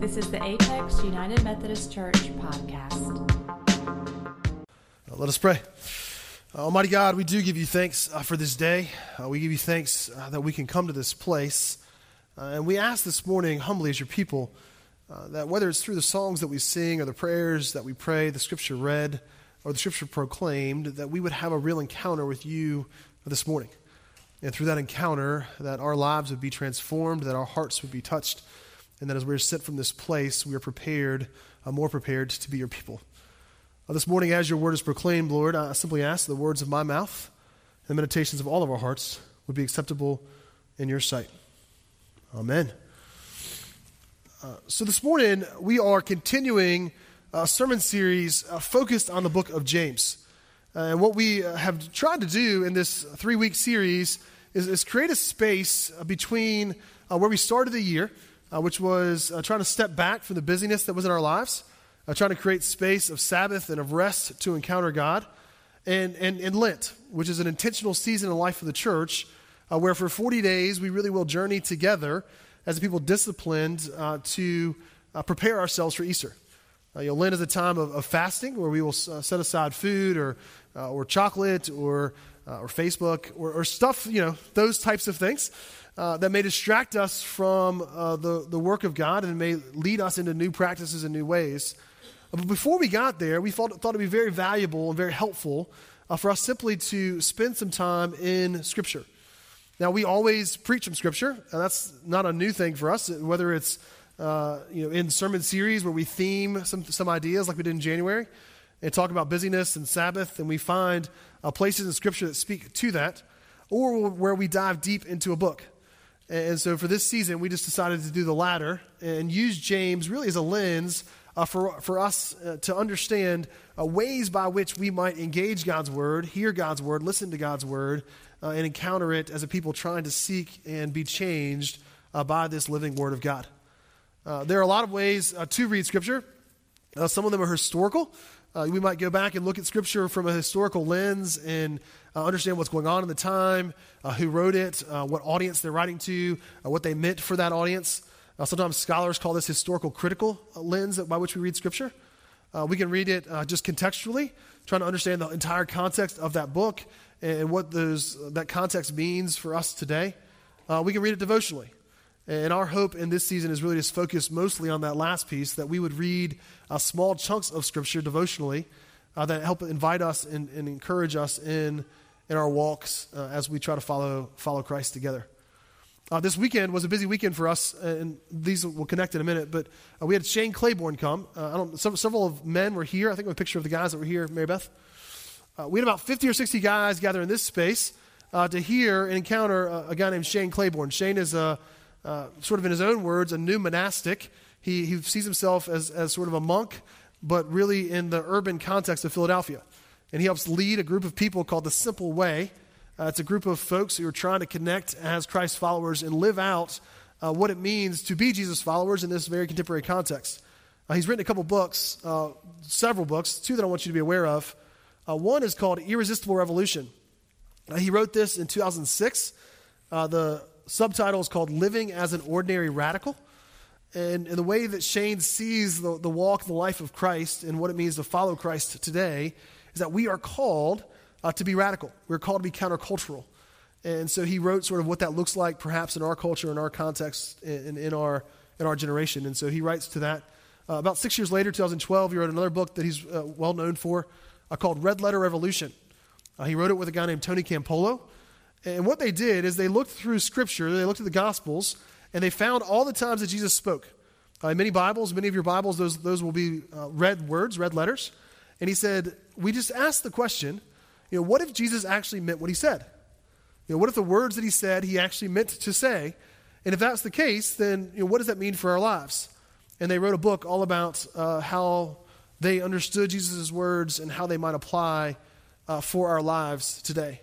This is the Apex United Methodist Church podcast. Uh, let us pray. Uh, Almighty God, we do give you thanks uh, for this day. Uh, we give you thanks uh, that we can come to this place. Uh, and we ask this morning, humbly as your people, that whether it's through the songs that we sing or the prayers that we pray, the scripture read, or the scripture proclaimed, that we would have a real encounter with you this morning. And through that encounter, that our lives would be transformed, that our hearts would be touched, and that as we're sent from this place, we are prepared, more prepared to be your people. Well, this morning, as your word is proclaimed, Lord, I simply ask the words of my mouth and the meditations of all of our hearts would be acceptable in your sight. Amen. Uh, so, this morning, we are continuing a sermon series uh, focused on the book of James. Uh, and what we uh, have tried to do in this three week series is, is, create a space uh, between uh, where we started the year, which was trying to step back from the busyness that was in our lives uh, trying to create space of Sabbath and of rest to encounter God, and, and, and Lent, which is an intentional season in life of the church, uh, where for 40 days we really will journey together as a people disciplined uh, to uh, prepare ourselves for Easter. Uh, you know, Lent is a time of, of fasting where we will uh, set aside food or, or chocolate or, or Facebook or, or stuff, you know, those types of things. Uh, that may distract us from uh, the, the work of God and may lead us into new practices and new ways. But before we got there, we thought, thought it would be very valuable and very helpful uh, for us simply to spend some time in Scripture. Now, we always preach from Scripture, and that's not a new thing for us, whether it's uh, you know, in sermon series where we theme some, some ideas like we did in January and talk about busyness and Sabbath, and we find uh, places in Scripture that speak to that, or where we dive deep into a book. And so for this season, we just decided to do the latter and use James really as a lens uh, for, for us uh, to understand uh, ways by which we might engage God's word, hear God's word, listen to God's word, uh, and encounter it as a people trying to seek and be changed uh, by this living word of God. Uh, there are a lot of ways to read Scripture. some of them are historical. We might go back and look at Scripture from a historical lens and understand what's going on in the time, who wrote it, what audience they're writing to, what they meant for that audience. Uh, sometimes scholars call this historical critical uh, lens by which we read Scripture. Uh, we can read it uh, just contextually, trying to understand the entire context of that book and what those, that context means for us today. Uh, we can read it devotionally. And our hope in this season is really just focused mostly on that last piece that we would read uh, small chunks of Scripture devotionally that help invite us and, and, encourage us in, in our walks as we try to follow, follow Christ together. Uh, this weekend was a busy weekend for us, and these will connect in a minute. But uh, we had Shane Claiborne come. Uh, I don't, some, several of men were here. I think we have a picture of the guys that were here, Mary Beth. Uh, we had about 50 or 60 guys gather in this space uh, to hear and encounter a, a, guy named Shane Claiborne. Shane is, a, uh, sort of in his own words, a new monastic. He, he sees himself as, as sort of a monk, but really in the urban context of Philadelphia. And he helps lead a group of people called the Simple Way. Uh, it's a group of folks who are trying to connect as Christ followers and live out uh, what it means to be Jesus followers in this very contemporary context. Uh, he's written a couple books, uh, several books, two that I want you to be aware of. Uh, one is called Irresistible Revolution. Uh, he wrote this in 2006. the subtitle is called Living as an Ordinary Radical. And, and the way that Shane sees the, the walk, the life of Christ, and what it means to follow Christ today is that we are called uh, to be radical. We're called to be countercultural. And so he wrote sort of what that looks like, perhaps in our culture, in our context, in, in, our, in our generation. And so he writes to that. Uh, about six years later, 2012, he wrote another book that he's uh, well known for uh, called Red Letter Revolution. Uh, he wrote it with a guy named Tony Campolo. And what they did is they looked through Scripture, they looked at the Gospels, and they found all the times that Jesus spoke. Uh, many Bibles, many of your Bibles, those, those will be uh, red words, red letters. And he said, We just asked the question you know, what if Jesus actually meant what he said? You know, what if the words that he said he actually meant to say? And if that's the case, then you know, what does that mean for our lives? And they wrote a book all about uh, how they understood Jesus' words and how they might apply uh, for our lives today.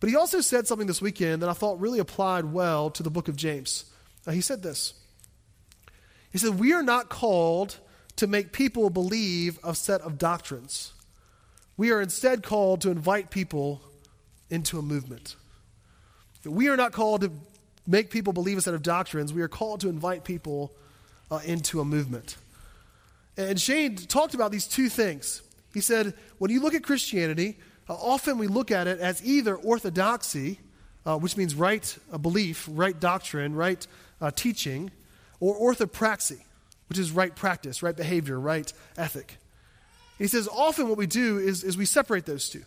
But he also said something this weekend that I thought really applied well to the book of James. Uh, he said this He said, We are not called to make people believe a set of doctrines. We are instead called to invite people into a movement. We are not called to make people believe a set of doctrines. We are called to invite people uh, into a movement. And Shane talked about these two things. He said, when you look at Christianity, uh, often we look at it as either orthodoxy, uh, which means right uh, belief, right doctrine, right uh, teaching, or orthopraxy, which is right practice, right behavior, right ethic. He says, often what we do is, is we separate those two.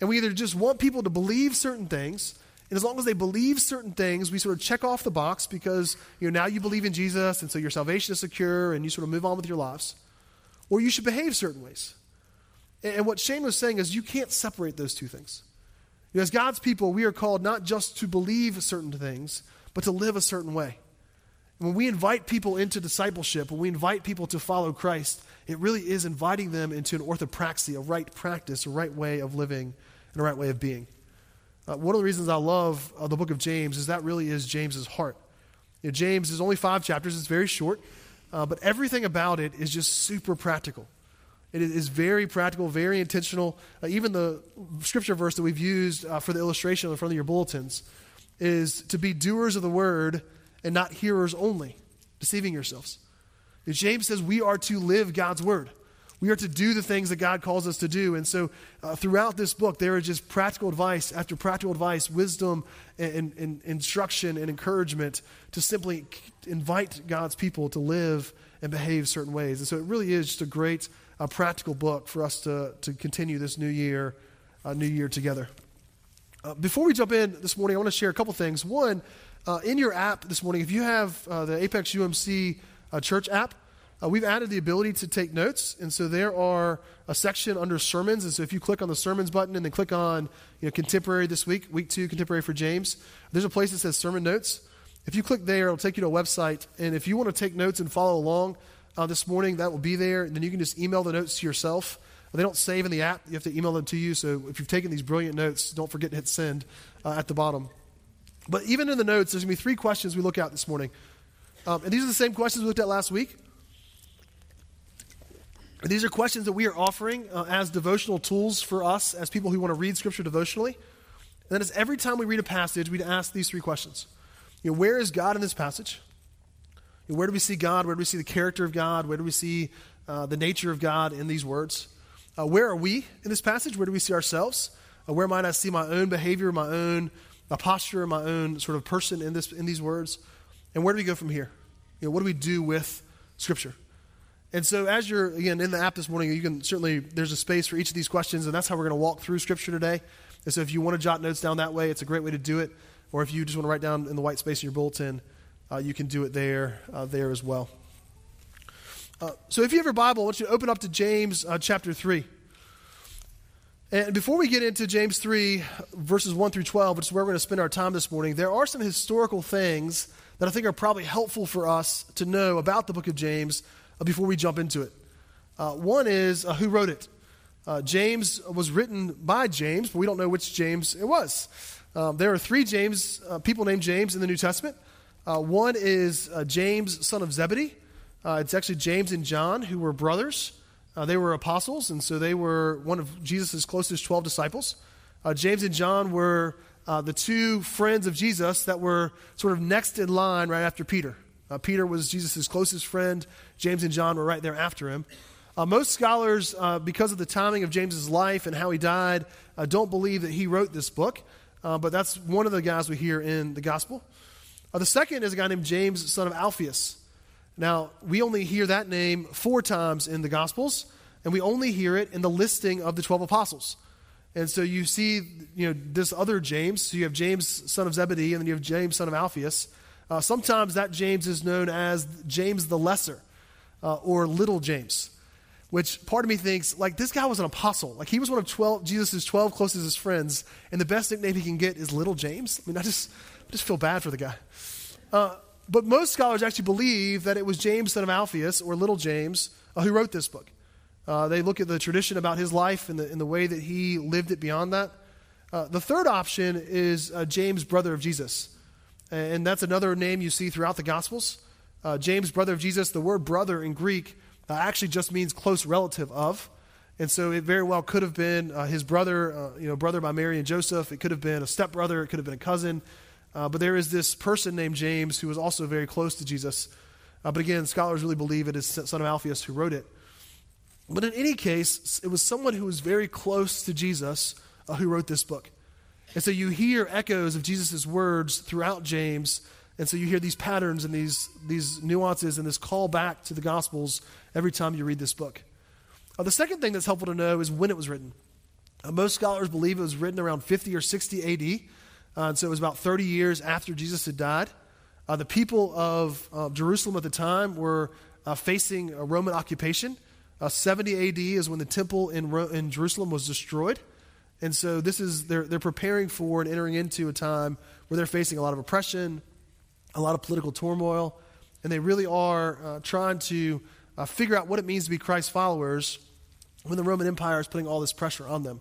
And we either just want people to believe certain things, and as long as they believe certain things, we sort of check off the box because you know, now you believe in Jesus, and so your salvation is secure, and you sort of move on with your lives. Or you should behave certain ways. And what Shane was saying is you can't separate those two things. You know, as God's people, we are called not just to believe certain things, but to live a certain way. And when we invite people into discipleship, when we invite people to follow Christ, it really is inviting them into an orthopraxy, a right practice, a right way of living, and a right way of being. Uh, one of the reasons I love uh, the book of James is that really is James's heart. You know, James is only five chapters, it's very short, uh, but everything about it is just super practical. It is very practical, very intentional. Uh, even the scripture verse that we've used uh, for the illustration in front of your bulletins is to be doers of the word and not hearers only, deceiving yourselves. And James says we are to live God's word. We are to do the things that God calls us to do. And so, uh, throughout this book, there is just practical advice after practical advice, wisdom, and, and, and instruction and encouragement to simply invite God's people to live and behave certain ways. And so, it really is just a great uh, practical book for us to, to continue this new year, uh, new year together. Uh, before we jump in this morning, I want to share a couple things. One, uh, in your app this morning, if you have uh, the Apex UMC church app, uh, we've added the ability to take notes, and so there are a section under sermons. And so if you click on the sermons button and then click on you know, contemporary this week, week two, contemporary for James, there's a place that says sermon notes. If you click there, it'll take you to a website. And if you want to take notes and follow along uh, this morning, that will be there. And then you can just email the notes to yourself. They don't save in the app, you have to email them to you. So if you've taken these brilliant notes, don't forget to hit send uh, at the bottom. But even in the notes, there's going to be three questions we look at this morning. Um, and these are the same questions we looked at last week. These are questions that we are offering uh, as devotional tools for us as people who want to read Scripture devotionally. And then, as every time we read a passage, we'd ask these three questions. You know, where is God in this passage? Where do we see God? Where do we see the character of God? Where do we see uh, the nature of God in these words? Uh, where are we in this passage? Where do we see ourselves? Uh, where might I see my own behavior, my own uh, posture, my own sort of person in, this, in these words? And where do we go from here? You know, what do we do with Scripture? And so, as you're, again, in the app this morning, you can certainly, there's a space for each of these questions, and that's how we're going to walk through Scripture today. And so, if you want to jot notes down that way, it's a great way to do it. Or if you just want to write down in the white space in your bulletin, uh, you can do it there, uh, there as well. Uh, so, if you have your Bible, I want you to open up to James uh, chapter 3. And before we get into James 3, verses 1 through 12, which is where we're going to spend our time this morning, there are some historical things that I think are probably helpful for us to know about the book of James uh, before we jump into it. Uh, one is uh, who wrote it. James was written by James, but we don't know which James it was. Um, there are three James, people named James in the New Testament. One is James, son of Zebedee. it's actually James and John, who were brothers. Uh, they were apostles, and so they were one of Jesus' closest 12 disciples. Uh, James and John were uh, the two friends of Jesus that were sort of next in line right after Peter. Uh, Peter was Jesus' closest friend. James and John were right there after him. Uh, most scholars, uh, because of the timing of James's life and how he died, uh, don't believe that he wrote this book, uh, but that's one of the guys we hear in the gospel. Uh, the second is a guy named James, son of Alphaeus. Now, we only hear that name four times in the gospels, and we only hear it in the listing of the 12 apostles. And so you see, you know, this other James. So you have James, son of Zebedee, and then you have James, son of Alphaeus. Uh, sometimes that James is known as James the Lesser uh, or Little James, which part of me thinks, like, this guy was an apostle. Like, he was one of 12, Jesus' 12 closest friends, and the best nickname he can get is Little James. I mean, I just, I just feel bad for the guy. Uh, but most scholars actually believe that it was James, son of Alphaeus, or Little James, uh, who wrote this book. Uh, they look at the tradition about his life and the, and the way that he lived it beyond that. Uh, the third option is James, brother of Jesus and that's another name you see throughout the Gospels. Uh, James, brother of Jesus, the word brother in Greek uh, actually just means close relative of. And so it very well could have been uh, his brother, uh, you know, brother by Mary and Joseph. It could have been a stepbrother. It could have been a cousin. Uh, but there is this person named James who was also very close to Jesus. Uh, but again, scholars really believe it is son of Alphaeus who wrote it. But in any case, it was someone who was very close to Jesus uh, who wrote this book. And so you hear echoes of Jesus' words throughout James. And so you hear these patterns and these, these nuances and this call back to the Gospels every time you read this book. Uh, the second thing that's helpful to know is when it was written. Uh, most scholars believe it was written around 50 or 60 AD. Uh, and so it was about 30 years after Jesus had died. Uh, the people of Jerusalem at the time were uh, facing a Roman occupation. Uh, 70 AD is when the temple in, Ro- in Jerusalem was destroyed. And so this is they're, they're preparing for and entering into a time where they're facing a lot of oppression, a lot of political turmoil, and they really are uh, trying to uh, figure out what it means to be Christ's followers when the Roman Empire is putting all this pressure on them.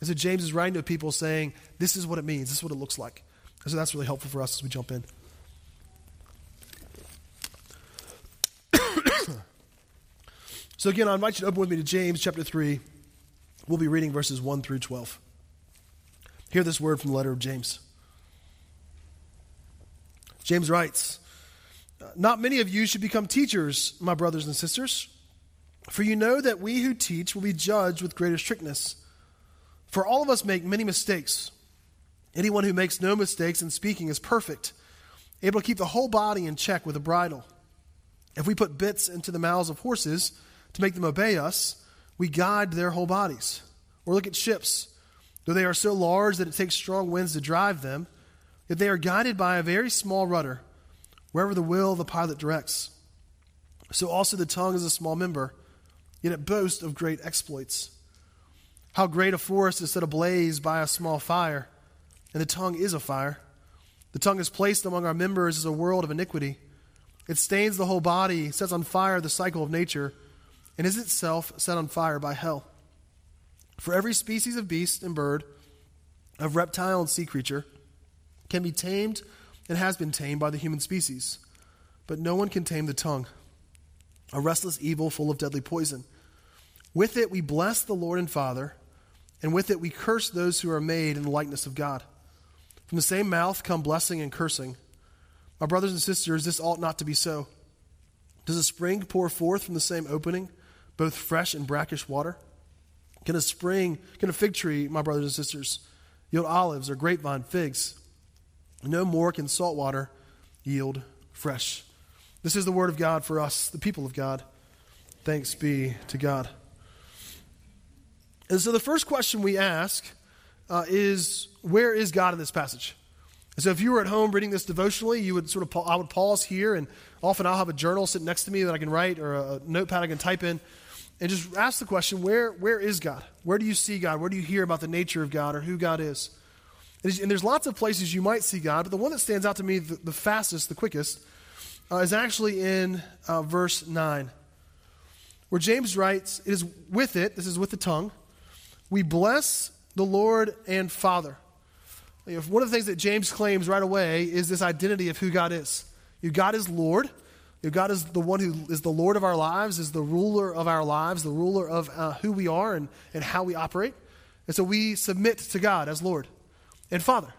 And so James is writing to people saying, This is what it means, this is what it looks like. And so that's really helpful for us as we jump in. so again, I invite you to open with me to James chapter 3. We'll be reading verses 1 through 12. Hear this word from the letter of James. James writes, Not many of you should become teachers, my brothers and sisters, for you know that we who teach will be judged with greater strictness. For all of us make many mistakes. Anyone who makes no mistakes in speaking is perfect, able to keep the whole body in check with a bridle. If we put bits into the mouths of horses to make them obey us, we guide their whole bodies. Or look at ships. Though they are so large that it takes strong winds to drive them, yet they are guided by a very small rudder, wherever the will the pilot directs. So also the tongue is a small member, yet it boasts of great exploits. How great a forest is set ablaze by a small fire, and the tongue is a fire. The tongue is placed among our members as a world of iniquity. It stains the whole body, sets on fire the cycle of nature and is itself set on fire by hell. For every species of beast and bird, of reptile and sea creature, can be tamed and has been tamed by the human species. But no one can tame the tongue, a restless evil full of deadly poison. With it we bless the Lord and Father, and with it we curse those who are made in the likeness of God. From the same mouth come blessing and cursing. My brothers and sisters, this ought not to be so. Does a spring pour forth from the same opening? both fresh and brackish water? Can a spring, can a fig tree, my brothers and sisters, yield olives or grapevine figs? No more can salt water yield fresh. This is the word of God for us, the people of God. Thanks be to God. And so the first question we ask uh, is where is God in this passage? And so if you were at home reading this devotionally, you would sort of I would pause here, and often I'll have a journal sitting next to me that I can write or a notepad I can type in and just ask the question where, where is God? Where do you see God? Where do you hear about the nature of God or who God is? And there's lots of places you might see God, but the one that stands out to me the, the fastest, the quickest, uh, is actually in uh, verse 9, where James writes, It is with it, this is with the tongue, we bless the Lord and Father. You know, one of the things that James claims right away is this identity of who God is. You know, God is Lord. You know, God is the one who is the Lord of our lives, is the ruler of our lives, the ruler of uh, who we are and, and how we operate. And so we submit to God as Lord and Father.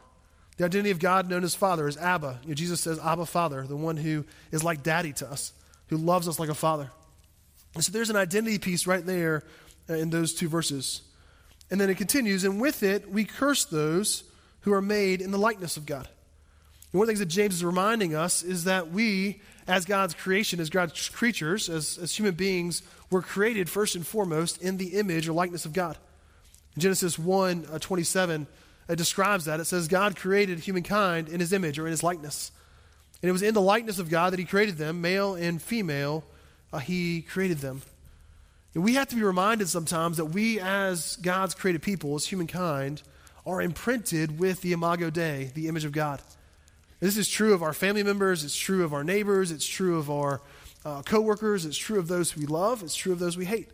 The identity of God known as Father is Abba. You know, Jesus says, Abba, Father, the one who is like daddy to us, who loves us like a father. And so there's an identity piece right there uh, in those two verses. And then it continues, and with it, we curse those who are made in the likeness of God. And one of the things that James is reminding us is that we, as God's creation, as God's creatures, as, as human beings, were created first and foremost in the image or likeness of God. In Genesis 1 uh, 27, it describes that. It says, God created humankind in his image or in his likeness. And it was in the likeness of God that he created them, male and female, uh, he created them. And we have to be reminded sometimes that we, as God's created people, as humankind, are imprinted with the imago Dei, the image of God. This is true of our family members, it's true of our neighbors, it's true of our uh, coworkers, it's true of those we love, it's true of those we hate.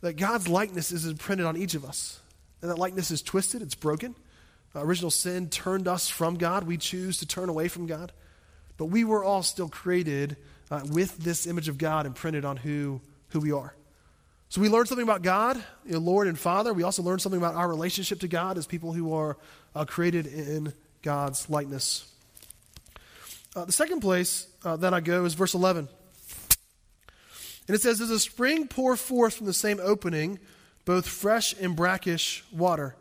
That God's likeness is imprinted on each of us. And that likeness is twisted, it's broken. Uh, original sin turned us from God. We choose to turn away from God. But we were all still created uh, with this image of God imprinted on who, who we are. So we learned something about God, you know, Lord and Father. We also learned something about our relationship to God as people who are uh, created in God's likeness. Uh, the second place uh, that I go is verse 11. And it says, Does a spring pour forth from the same opening both fresh and brackish water?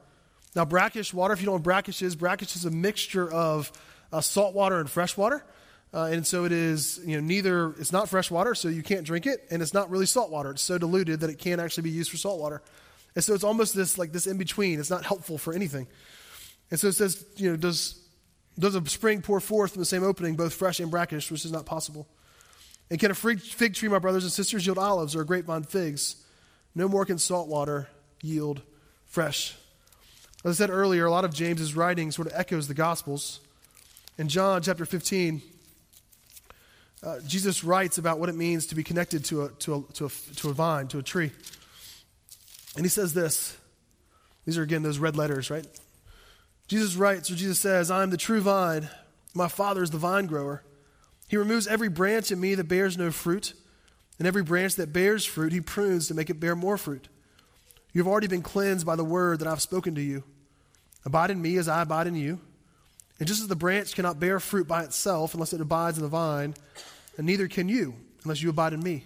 Now, brackish water, if you don't know what brackish is, brackish is a mixture of uh, salt water and fresh water. Uh, and so it is, you know, neither, it's not fresh water, so you can't drink it, and it's not really salt water. It's so diluted that it can't actually be used for salt water. And so it's almost this, like this in between. It's not helpful for anything. And so it says, you know, does, does a spring pour forth from the same opening, both fresh and brackish, which is not possible? And can a fig tree, my brothers and sisters, yield olives or a grapevine figs? No more can salt water yield fresh. As I said earlier, a lot of James's writing sort of echoes the Gospels. In John chapter 15, uh, Jesus writes about what it means to be connected to a, to, a, to, a, to a vine, to a tree. And he says this. These are, again, those red letters, right? Jesus writes, or Jesus says, I am the true vine. My Father is the vine grower. He removes every branch in me that bears no fruit, and every branch that bears fruit, he prunes to make it bear more fruit. You have already been cleansed by the word that I've spoken to you. Abide in me as I abide in you. And just as the branch cannot bear fruit by itself unless it abides in the vine, and neither can you unless you abide in me.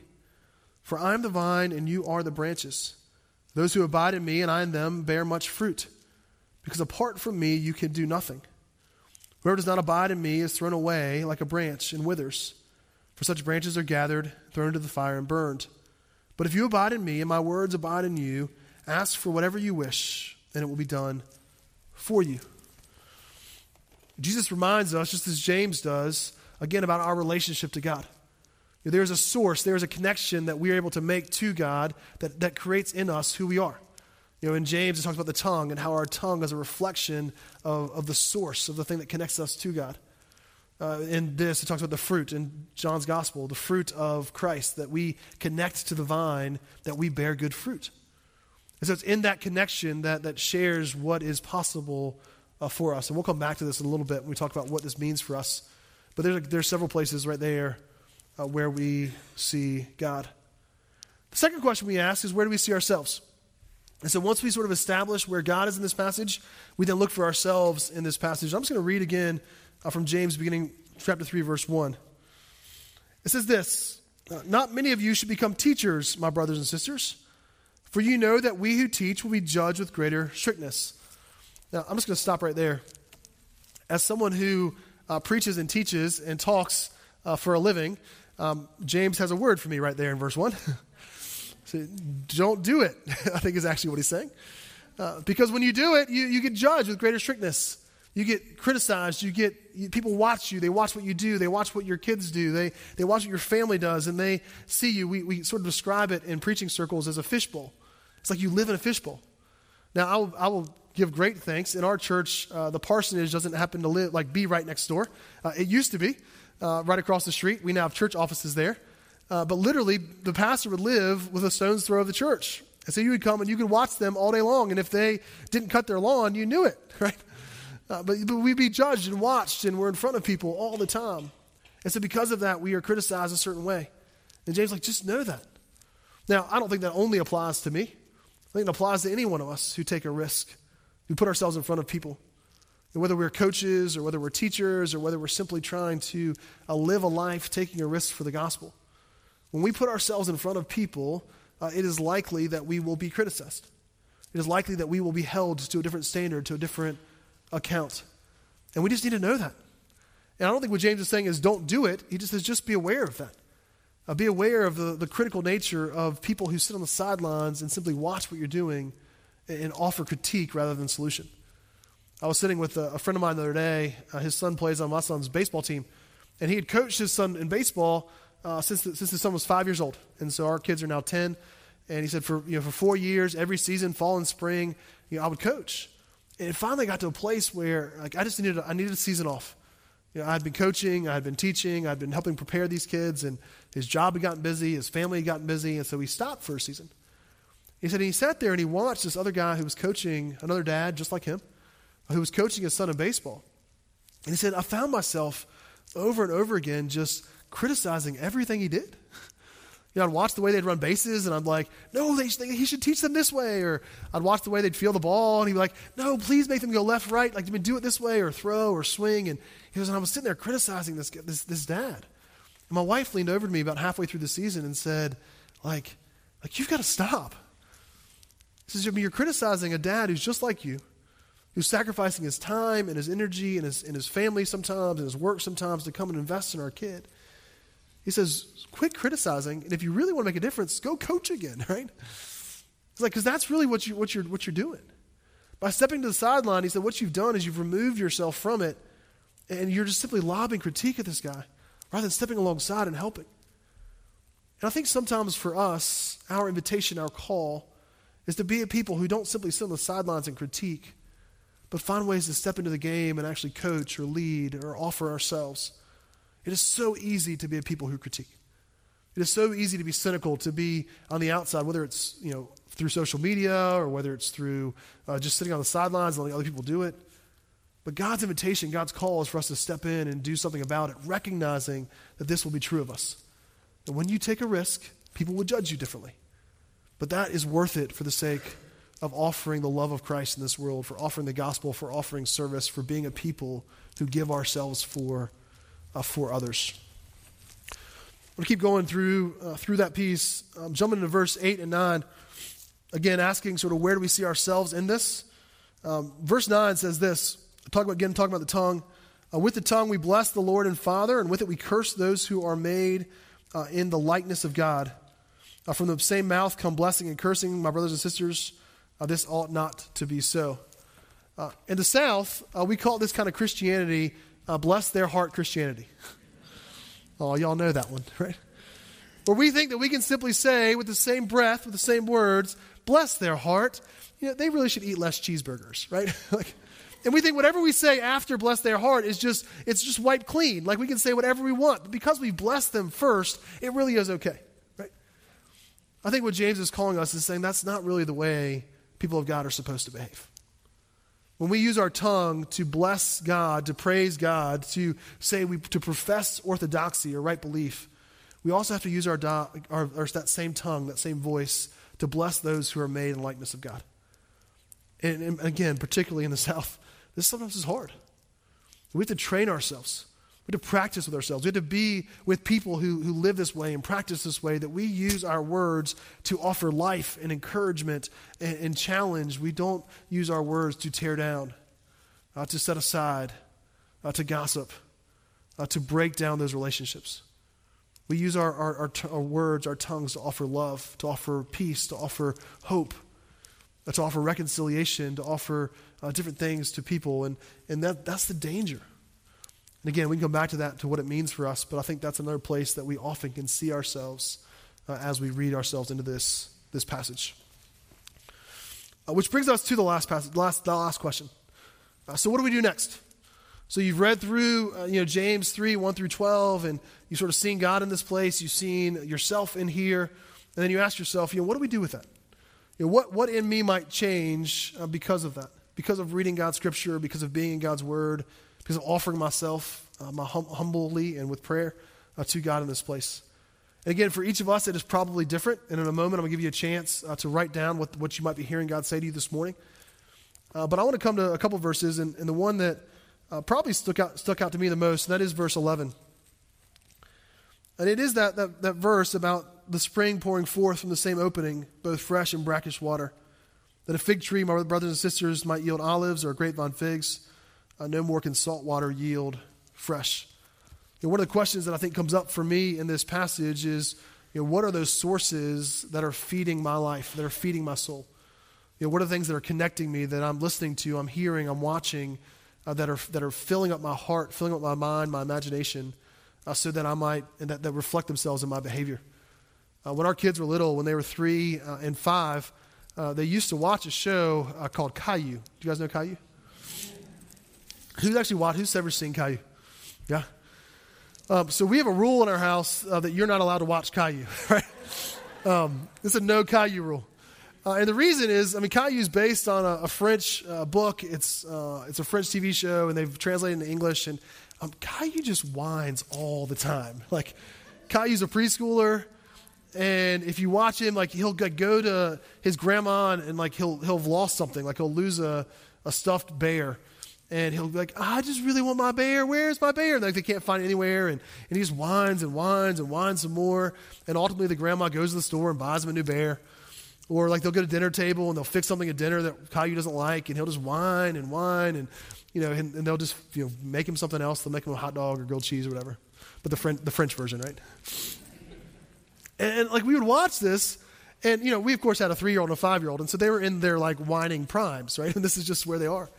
For I am the vine, and you are the branches. Those who abide in me and I in them bear much fruit, because apart from me you can do nothing. Whoever does not abide in me is thrown away like a branch and withers. For such branches are gathered, thrown into the fire, and burned. But if you abide in me, and my words abide in you, ask for whatever you wish, and it will be done for you. Jesus reminds us, just as James does, again about our relationship to God. There's a source, there's a connection that we're able to make to God that, that creates in us who we are. You know, in James, it talks about the tongue and how our tongue is a reflection of, of the source, of the thing that connects us to God. Uh, in this, it talks about the fruit in John's gospel, the fruit of Christ, that we connect to the vine, that we bear good fruit. And so it's in that connection that, that shares what is possible uh, for us. And we'll come back to this in a little bit when we talk about what this means for us. But there's, there's several places right there uh, where we see God. The second question we ask is where do we see ourselves? And so once we sort of establish where God is in this passage, we then look for ourselves in this passage. I'm just going to read again uh, from James, beginning chapter 3, verse 1. It says this uh, Not many of you should become teachers, my brothers and sisters, for you know that we who teach will be judged with greater strictness. Now, I'm just going to stop right there. As someone who uh, preaches and teaches and talks uh, for a living, um, James has a word for me right there in verse 1. So don't do it, I think is actually what he's saying. Uh, because when you do it, you, you get judged with greater strictness. You get criticized. You get you, people watch you. They watch what you do. They watch what your kids do. They, they watch what your family does, and they see you. We, we sort of describe it in preaching circles as a fishbowl. It's like you live in a fishbowl. Now, I will, I will give great thanks. In our church, uh, the parsonage doesn't happen to live like be right next door. Uh, it used to be uh, right across the street. We now have church offices there. Uh, but literally, the pastor would live with a stone's throw of the church. And so you would come and you could watch them all day long. And if they didn't cut their lawn, you knew it, right? Uh, but, but we'd be judged and watched, and we're in front of people all the time. And so because of that, we are criticized a certain way. And James like, just know that. Now, I don't think that only applies to me. I think it applies to any one of us who take a risk, who put ourselves in front of people. And whether we're coaches or whether we're teachers or whether we're simply trying to uh, live a life taking a risk for the gospel. When we put ourselves in front of people, uh, it is likely that we will be criticized. It is likely that we will be held to a different standard, to a different account. And we just need to know that. And I don't think what James is saying is don't do it. He just says just be aware of that. Uh, be aware of the, the critical nature of people who sit on the sidelines and simply watch what you're doing and, and offer critique rather than solution. I was sitting with a, a friend of mine the other day. Uh, his son plays on my son's baseball team. And he had coached his son in baseball uh, since, the, since his son was five years old. And so our kids are now 10. And he said for, you know, for four years, every season, fall and spring, you know, I would coach. And it finally got to a place where like, I just needed I needed a season off. You know, I had been coaching, I had been teaching, I had been helping prepare these kids, and his job had gotten busy, his family had gotten busy, and so he stopped for a season. He said he sat there and he watched this other guy who was coaching, another dad just like him, who was coaching his son in baseball. And he said, I found myself over and over again just criticizing everything he did. You know, I'd watch the way they'd run bases, and I'm like, no, they, he should teach them this way. Or I'd watch the way they'd feel the ball, and he'd be like, no, please make them go left, right, like do it this way, or throw, or swing. And he goes, and I was sitting there criticizing this, this, this dad. And my wife leaned over to me about halfway through the season and said, like, like you've got to stop. He says, I mean, you're criticizing a dad who's just like you, who's sacrificing his time and his energy and his, and his family sometimes and his work sometimes to come and invest in our kid. He says, quit criticizing, and if you really want to make a difference, go coach again, right? It's like, because that's really what, you, what, you're, what you're doing. By stepping to the sideline, he said, what you've done is you've removed yourself from it, and you're just simply lobbing critique at this guy rather than stepping alongside and helping. And I think sometimes for us, our invitation, our call, is to be a people who don't simply sit on the sidelines and critique, but find ways to step into the game and actually coach or lead or offer ourselves. It is so easy to be a people who critique. It is so easy to be cynical, to be on the outside, whether it's you know through social media or whether it's through uh, just sitting on the sidelines and letting other people do it. But God's invitation, God's call is for us to step in and do something about it, recognizing that this will be true of us. That when you take a risk, people will judge you differently. But that is worth it for the sake of offering the love of Christ in this world, for offering the gospel, for offering service, for being a people who give ourselves for, uh, for others. I'm going to keep going through, uh, through that piece. Um, jumping into verse 8 and 9. Again, asking sort of where do we see ourselves in this? Um, verse 9 says this talk about, again, talking about the tongue. Uh, with the tongue we bless the Lord and Father, and with it we curse those who are made uh, in the likeness of God. Uh, from the same mouth come blessing and cursing, my brothers and sisters. Uh, this ought not to be so. Uh, in the South, uh, we call this kind of Christianity uh, bless their heart Christianity. oh, y'all know that one, right? Where we think that we can simply say with the same breath, with the same words, bless their heart. You know, they really should eat less cheeseburgers, right? like, and we think whatever we say after bless their heart is just, it's just wiped clean. Like we can say whatever we want. But because we bless them first, it really is okay. right? I think what James is calling us is saying that's not really the way people of God are supposed to behave. When we use our tongue to bless God, to praise God, to say we to profess orthodoxy or right belief, we also have to use our, do, our, our that same tongue, that same voice, to bless those who are made in likeness of God. And, and again, particularly in the South, this sometimes is hard. We have to train ourselves we have to practice with ourselves. We have to be with people who, who live this way and practice this way, that we use our words to offer life and encouragement and, and challenge. We don't use our words to tear down, uh, to set aside, uh, to gossip, uh, to break down those relationships. We use our, our, our, t- our, words, our tongues to offer love, to offer peace, to offer hope, uh, to offer reconciliation, to offer uh, different things to people. And, and that, that's the danger. And again, we can come back to that, to what it means for us, but I think that's another place that we often can see ourselves uh, as we read ourselves into this, this passage. Uh, which brings us to the last passage, last, the last question. Uh, so, what do we do next? So, you've read through uh, you know, James 3 1 through 12, and you've sort of seen God in this place, you've seen yourself in here, and then you ask yourself, you know, what do we do with that? You know, what, what in me might change uh, because of that? Because of reading God's scripture, because of being in God's word, because of offering myself uh, my hum- humbly and with prayer uh, to God in this place. And again, for each of us, it is probably different. And in a moment, I'm going to give you a chance uh, to write down what, what you might be hearing God say to you this morning. Uh, but I want to come to a couple verses, and, and the one that uh, probably stuck out, stuck out to me the most, and that is verse 11. And it is that, that, that verse about the spring pouring forth from the same opening, both fresh and brackish water. That a fig tree, my brothers and sisters, might yield olives or grapevine figs uh, no more can salt water yield fresh. One of the questions that I think comes up for me in this passage is, you know, what are those sources that are feeding my life, that are feeding my soul? You know, what are the things that are connecting me that I'm listening to, I'm hearing, I'm watching, uh, that, are, that are filling up my heart, filling up my mind, my imagination, uh, so that I might, and that, that reflect themselves in my behavior. Uh, when our kids were little, when they were three uh, and five, uh, they used to watch a show uh, called Caillou. Do you guys know Caillou? Who's actually watched? Who's ever seen Caillou? Yeah. Um, so we have a rule in our house uh, that you're not allowed to watch Caillou, right? Um, it's a no Caillou rule. Uh, and the reason is, I mean, Caillou is based on a, a French uh, book. It's, uh, it's a French TV show, and they've translated into English. And um, Caillou just whines all the time. Like, Caillou's a preschooler, And if you watch him, like he'll go to his grandma and, and like he'll he'll have lost something, like he'll lose a, a stuffed bear, and he'll be like, ah, I just really want my bear. Where's my bear? And like they can't find it anywhere, and, and he just whines and whines and whines some more, and ultimately the grandma goes to the store and buys him a new bear. Or like they'll go to dinner table and they'll fix something at dinner that Caillou doesn't like, and he'll just whine and whine, and you know, and, and they'll just you know make him something else. They'll make him a hot dog or grilled cheese or whatever, but the French the French version, right? And, and like we would watch this, and you know, we of course had a three year old and a five year old, and so they were in their like whining primes, right? And this is just where they are.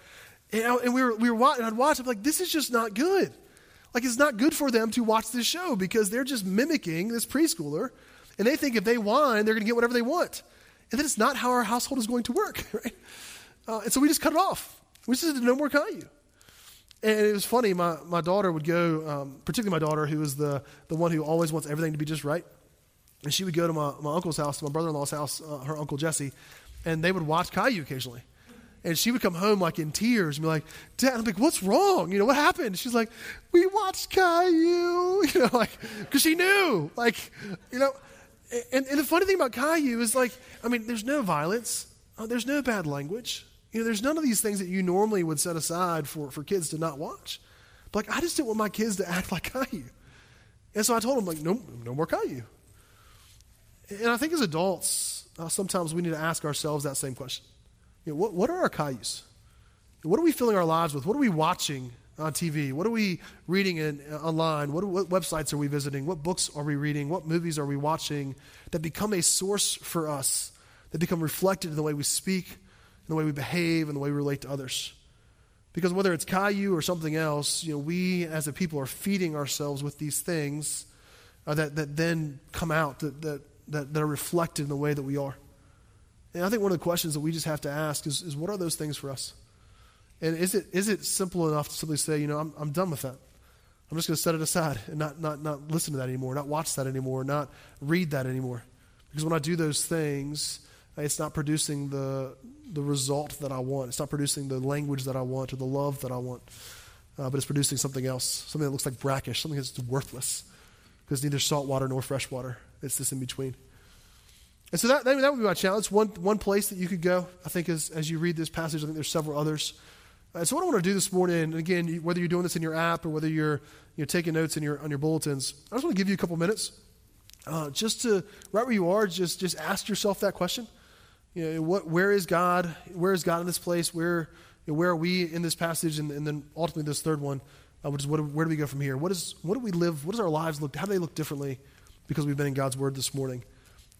And, and we were we were watching. I'd watch. I'm like, this is just not good. Like it's not good for them to watch this show because they're just mimicking this preschooler, and they think if they whine, they're going to get whatever they want. And that is not how our household is going to work, right? Uh, and so we just cut it off. We just said no more Caillou. And it was funny. My, my daughter would go, um, particularly my daughter, who is the, the one who always wants everything to be just right. And she would go to my, my uncle's house, to my brother in law's house, uh, her uncle Jesse, and they would watch Caillou occasionally. And she would come home like in tears and be like, Dad, I'm like, what's wrong? You know, what happened? She's like, we watched Caillou. You know, like, because she knew. Like, you know, and, and the funny thing about Caillou is like, I mean, there's no violence, uh, there's no bad language. You know, there's none of these things that you normally would set aside for, for kids to not watch. But like, I just didn't want my kids to act like Caillou. And so I told them, like, no, no more Caillou. And I think as adults, uh, sometimes we need to ask ourselves that same question. You know, what, what are our Cailloux? What are we filling our lives with? What are we watching on TV? What are we reading in, uh, online? What, what websites are we visiting? What books are we reading? What movies are we watching that become a source for us, that become reflected in the way we speak, in the way we behave, and the way we relate to others? Because whether it's Caillou or something else, you know, we as a people are feeding ourselves with these things uh, that, that then come out, that, that, that, that are reflected in the way that we are. And I think one of the questions that we just have to ask is, is what are those things for us? And is it, is it simple enough to simply say, you know, I'm, I'm done with that? I'm just going to set it aside and not, not, not listen to that anymore, not watch that anymore, not read that anymore. Because when I do those things, it's not producing the, the result that I want. It's not producing the language that I want or the love that I want. Uh, but it's producing something else, something that looks like brackish, something that's worthless. Because neither salt water nor fresh water. It's this in between. And so that, that, would be my challenge. One, one place that you could go, I think, as, as you read this passage, I think there's several others. Uh, so what I want to do this morning, and again, whether you're doing this in your app or whether you're you know, taking notes in your, on your bulletins, I just want to give you a couple minutes uh, just to, right where you are, just, just ask yourself that question. You know, what, where is God? Where is God in this place? Where, you know, where are we in this passage? And, and then ultimately this third one, uh, which is what, where do we go from here? What, is, what do we live? What does our lives look? How do they look differently because we've been in God's Word this morning?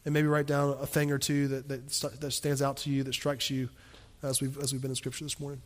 And maybe write down a thing or two that, that, that stands out to you, that strikes you as we've, as we've been in Scripture this morning.